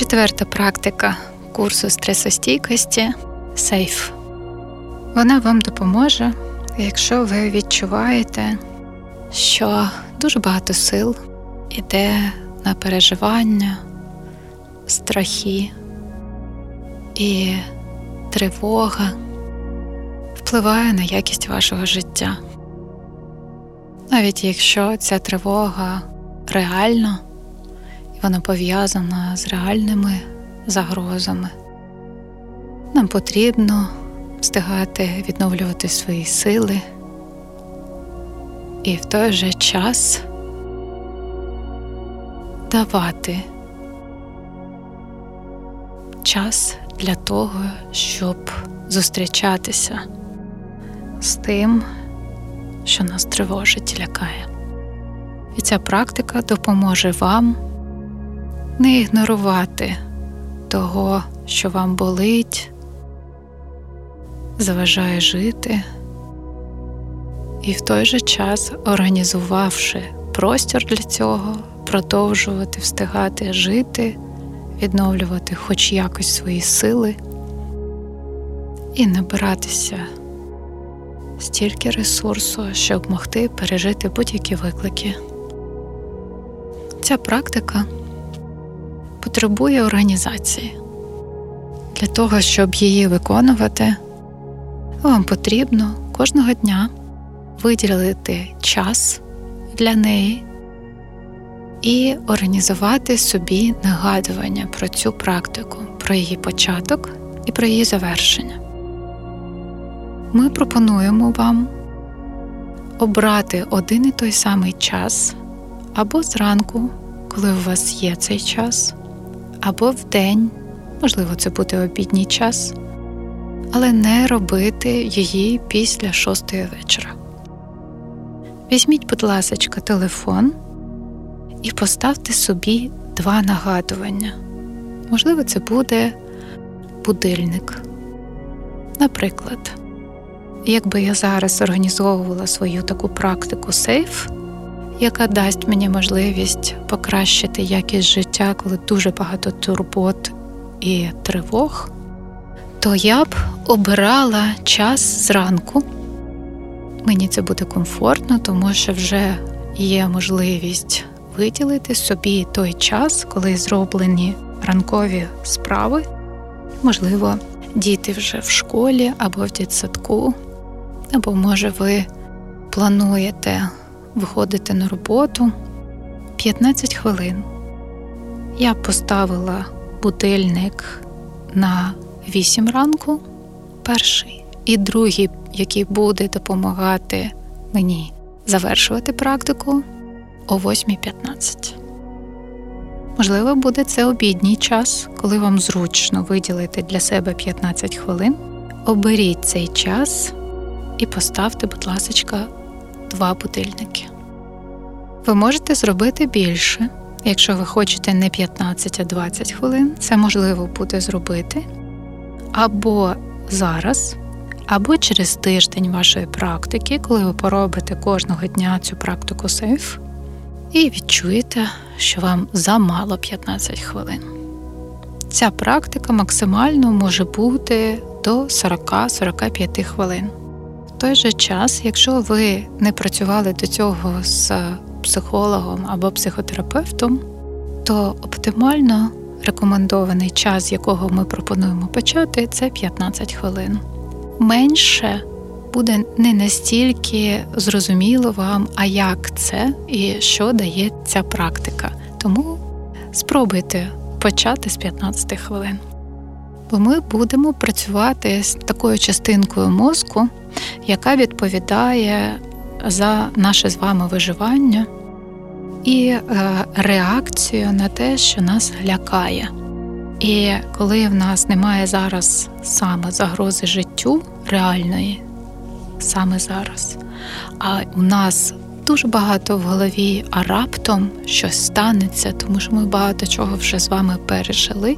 Четверта практика курсу стресостійкості сейф. Вона вам допоможе, якщо ви відчуваєте, що дуже багато сил іде на переживання, страхи і тривога впливає на якість вашого життя. Навіть якщо ця тривога реальна вона пов'язана з реальними загрозами, нам потрібно встигати відновлювати свої сили і в той же час давати час для того, щоб зустрічатися з тим, що нас тривожить і лякає. І ця практика допоможе вам не ігнорувати того, що вам болить, заважає жити, і в той же час, організувавши простір для цього, продовжувати встигати жити, відновлювати хоч якось свої сили і набиратися стільки ресурсу, щоб могти пережити будь-які виклики. Ця практика потребує організації. Для того, щоб її виконувати, вам потрібно кожного дня виділити час для неї і організувати собі нагадування про цю практику, про її початок і про її завершення. Ми пропонуємо вам обрати один і той самий час або зранку, коли у вас є цей час, або в день, можливо, це буде обідній час, але не робити її після шостої вечора. Візьміть, будь ласка, телефон і поставте собі два нагадування. Можливо, це буде будильник. Наприклад, якби я зараз організовувала свою таку практику сейф, яка дасть мені можливість покращити якість життя, коли дуже багато турбот і тривог, то я б обирала час зранку. Мені це буде комфортно, тому що вже є можливість виділити собі той час, коли зроблені ранкові справи. Можливо, діти вже в школі або в дитсадку, або, може, ви плануєте виходити на роботу 15 хвилин. Я поставила будильник на 8 ранку, перший, і другий, який буде допомагати мені завершувати практику о 8.15. Можливо, буде це обідній час, коли вам зручно виділити для себе 15 хвилин. Оберіть цей час і поставте, будь ласка, два будильники. Ви можете зробити більше, якщо ви хочете не 15, а 20 хвилин, це можливо буде зробити. Або зараз, або через тиждень вашої практики, коли ви поробите кожного дня цю практику сейф, і відчуєте, що вам замало 15 хвилин. Ця практика максимально може бути до 40-45 хвилин. В той же час, якщо ви не працювали до цього з психологом або психотерапевтом, то оптимально рекомендований час, якого ми пропонуємо почати, це 15 хвилин. Менше буде не настільки зрозуміло вам, а як це і що дає ця практика. Тому спробуйте почати з 15 хвилин. Бо ми будемо працювати з такою частинкою мозку, яка відповідає за наше з вами виживання і е, реакцію на те, що нас лякає. І коли в нас немає зараз саме загрози життю реальної, саме зараз, а у нас дуже багато в голові, а раптом щось станеться, тому що ми багато чого вже з вами пережили.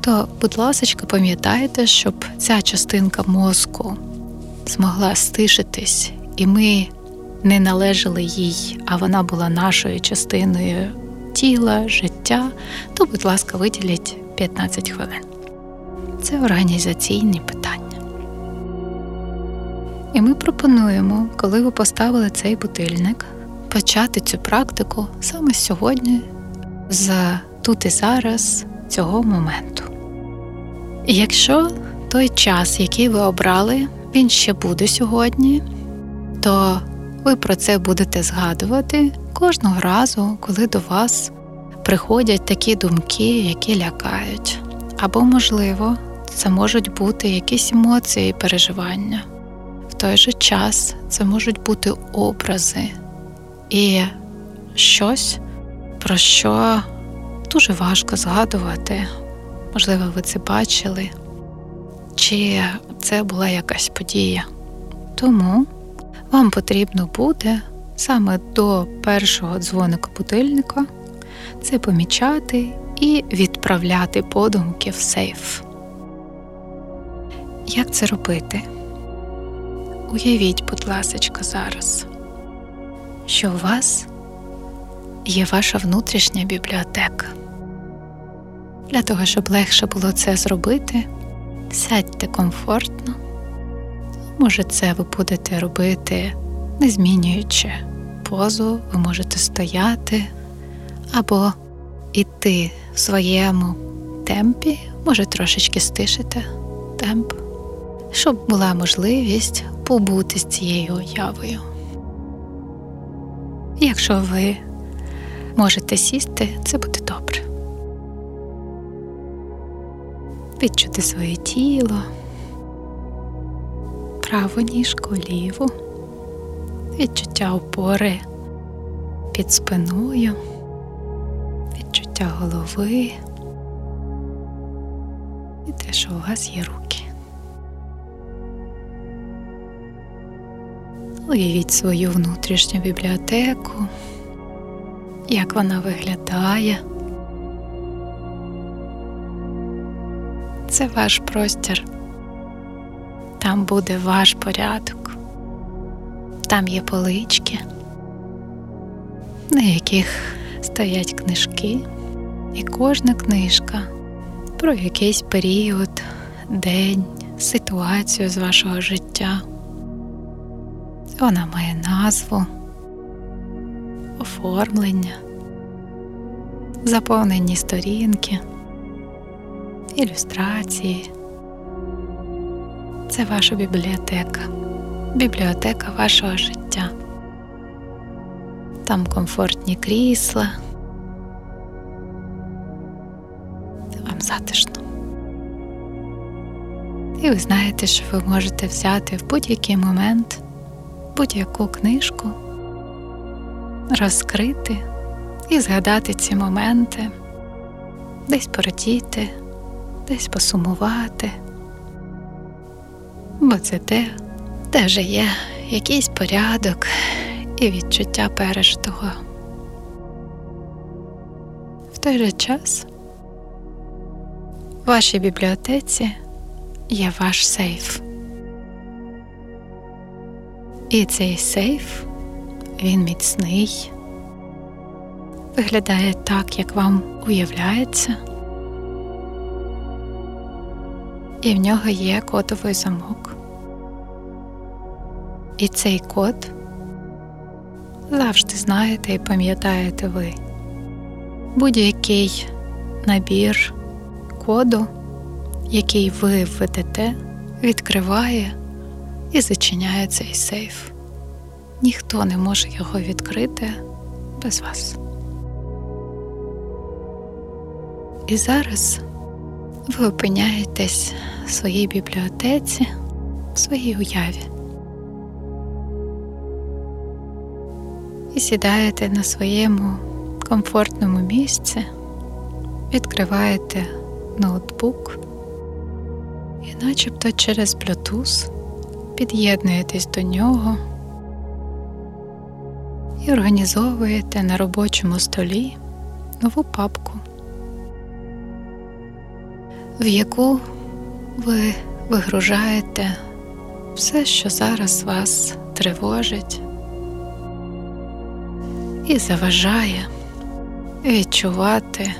То, будь ласка, пам'ятайте, щоб ця частинка мозку змогла стишитись, і ми не належали їй, а вона була нашою частиною тіла, життя, то, будь ласка, виділіть 15 хвилин. Це організаційні питання. І ми пропонуємо, коли ви поставили цей будильник, почати цю практику саме сьогодні, з тут і зараз цього моменту. Якщо той час, який ви обрали, він ще буде сьогодні, то ви про це будете згадувати кожного разу, коли до вас приходять такі думки, які лякають. Або, можливо, це можуть бути якісь емоції і переживання. В той же час це можуть бути образи і щось, про що дуже важко згадувати. Можливо, ви це бачили, чи це була якась подія. Тому вам потрібно буде саме до першого дзвоника будильника це помічати і відправляти подумки в сейф. Як це робити? Уявіть, будь ласка, зараз, що у вас є ваша внутрішня бібліотека. Для того, щоб легше було це зробити, сядьте комфортно. Може, це ви будете робити, не змінюючи позу, ви можете стояти або йти в своєму темпі, може трошечки стишити темп, щоб була можливість побути з цією уявою. Якщо ви можете сісти, це буде добре. Відчути своє тіло, праву ніжку, ліву, відчуття опори під спиною, відчуття голови і те, що у вас є руки. Уявіть свою внутрішню бібліотеку, як вона виглядає. Це ваш простір. Там буде ваш порядок. Там є полички, на яких стоять книжки, і кожна книжка про якийсь період, день, ситуацію з вашого життя. Вона має назву, оформлення, заповнені сторінки, ілюстрації. Це ваша бібліотека, бібліотека вашого життя. Там комфортні крісла. Вам затишно. І ви знаєте, що ви можете взяти в будь-який момент будь-яку книжку, розкрити і згадати ці моменти, десь порадіти, десь посумувати, бо це те, де вже є якийсь порядок і відчуття пережитого. В той же час в вашій бібліотеці є ваш сейф. І цей сейф, він міцний, виглядає так, як вам уявляється, і в нього є кодовий замок. І цей код завжди знаєте і пам'ятаєте ви. Будь-який набір коду, який ви введете, відкриває і зачиняє цей сейф. Ніхто не може його відкрити без вас. І зараз ви опиняєтесь в своїй бібліотеці, в своїй уяві. І сідаєте на своєму комфортному місці, відкриваєте ноутбук і начебто через Bluetooth під'єднуєтесь до нього і організовуєте на робочому столі нову папку, в яку ви вигружаєте все, що зараз вас тривожить і заважає відчувати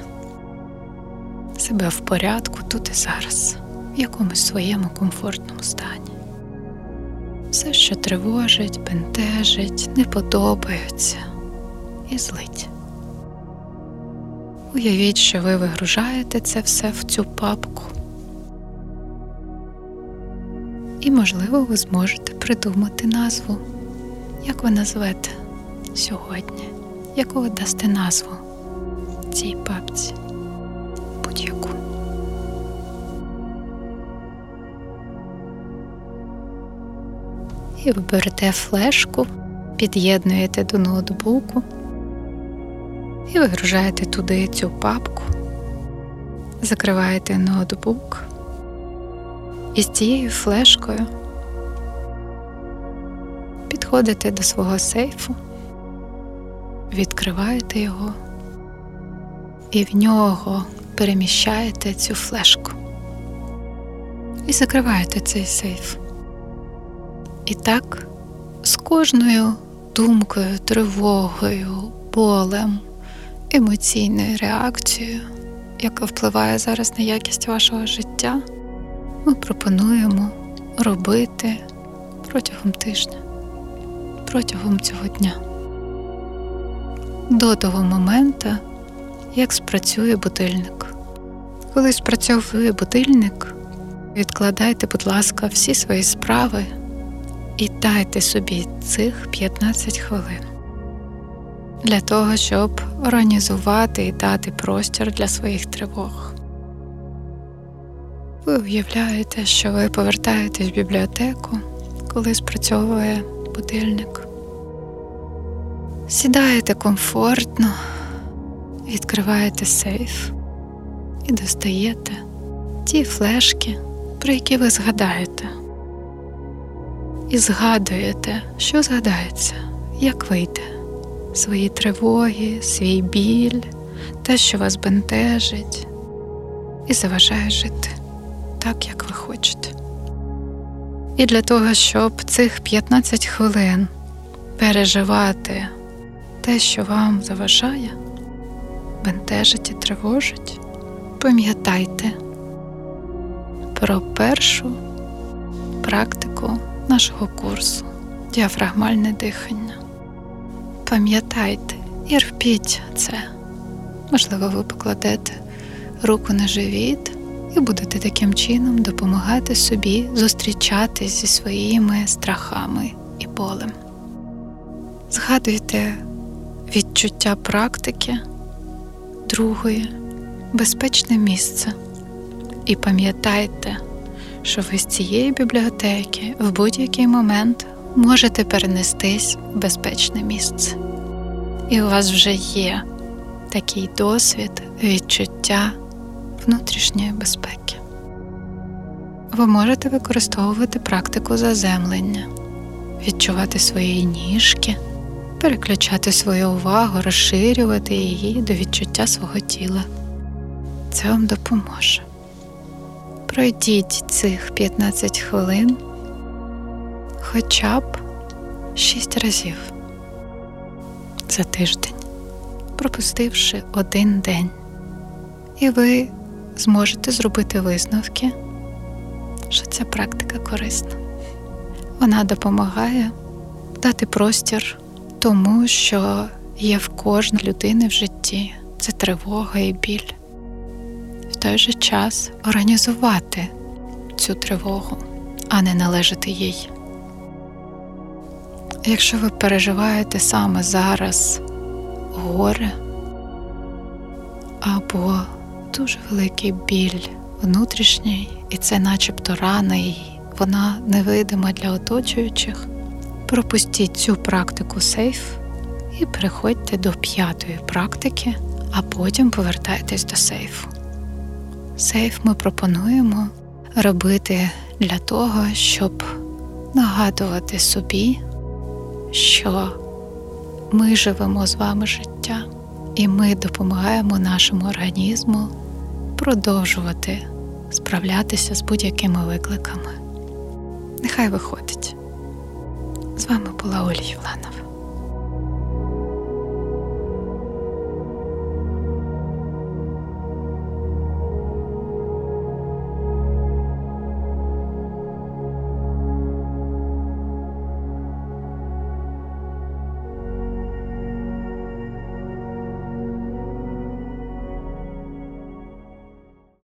себе в порядку тут і зараз, в якомусь своєму комфортному стані. Все, що тривожить, бентежить, не подобається і злить. Уявіть, що ви вигружаєте це все в цю папку. І, можливо, ви зможете придумати назву, як ви назвете сьогодні, яку ви дасте назву цій папці будь-яку. І ви берете флешку, під'єднуєте до ноутбуку і вигружаєте туди цю папку, закриваєте ноутбук і з цією флешкою підходите до свого сейфу, відкриваєте його і в нього переміщаєте цю флешку і закриваєте цей сейф. І так з кожною думкою, тривогою, болем, емоційною реакцією, яка впливає зараз на якість вашого життя, ми пропонуємо робити протягом тижня, протягом цього дня. До того моменту, як спрацює будильник. Коли спрацьовує будильник, відкладайте, будь ласка, всі свої справи і дайте собі цих 15 хвилин для того, щоб організувати і дати простір для своїх тривог. Ви уявляєте, що ви повертаєтесь в бібліотеку, коли спрацьовує будильник. Сідаєте комфортно, відкриваєте сейф і достаєте ті флешки, про які ви згадаєте. І згадуєте, що згадається, як вийде, свої тривоги, свій біль, те, що вас бентежить, і заважає жити так, як ви хочете. І для того, щоб цих 15 хвилин переживати те, що вам заважає, бентежить і тривожить, пам'ятайте про першу практику нашого курсу діафрагмальне дихання. Пам'ятайте і рпіть це. Можливо, ви покладете руку на живіт і будете таким чином допомагати собі зустрічатись зі своїми страхами і болем. Згадуйте відчуття практики другої безпечне місце. І пам'ятайте, що ви з цієї бібліотеки в будь-який момент можете перенестись в безпечне місце. І у вас вже є такий досвід відчуття внутрішньої безпеки. Ви можете використовувати практику заземлення, відчувати свої ніжки, переключати свою увагу, розширювати її до відчуття свого тіла. Це вам допоможе. Пройдіть цих 15 хвилин хоча б 6 разів за тиждень, пропустивши один день, і ви зможете зробити висновки, що ця практика корисна. Вона допомагає дати простір тому, що є в кожної людини в житті це тривога і біль. В той же час організувати цю тривогу, а не належати їй. Якщо ви переживаєте саме зараз горе або дуже великий біль внутрішній, і це начебто рана, і вона невидима для оточуючих, пропустіть цю практику сейф і переходьте до п'ятої практики, а потім повертайтесь до сейфу. Сейф ми пропонуємо робити для того, щоб нагадувати собі, що ми живемо з вами життя, і ми допомагаємо нашому організму продовжувати справлятися з будь-якими викликами. Нехай виходить. З вами була Оля Юлана.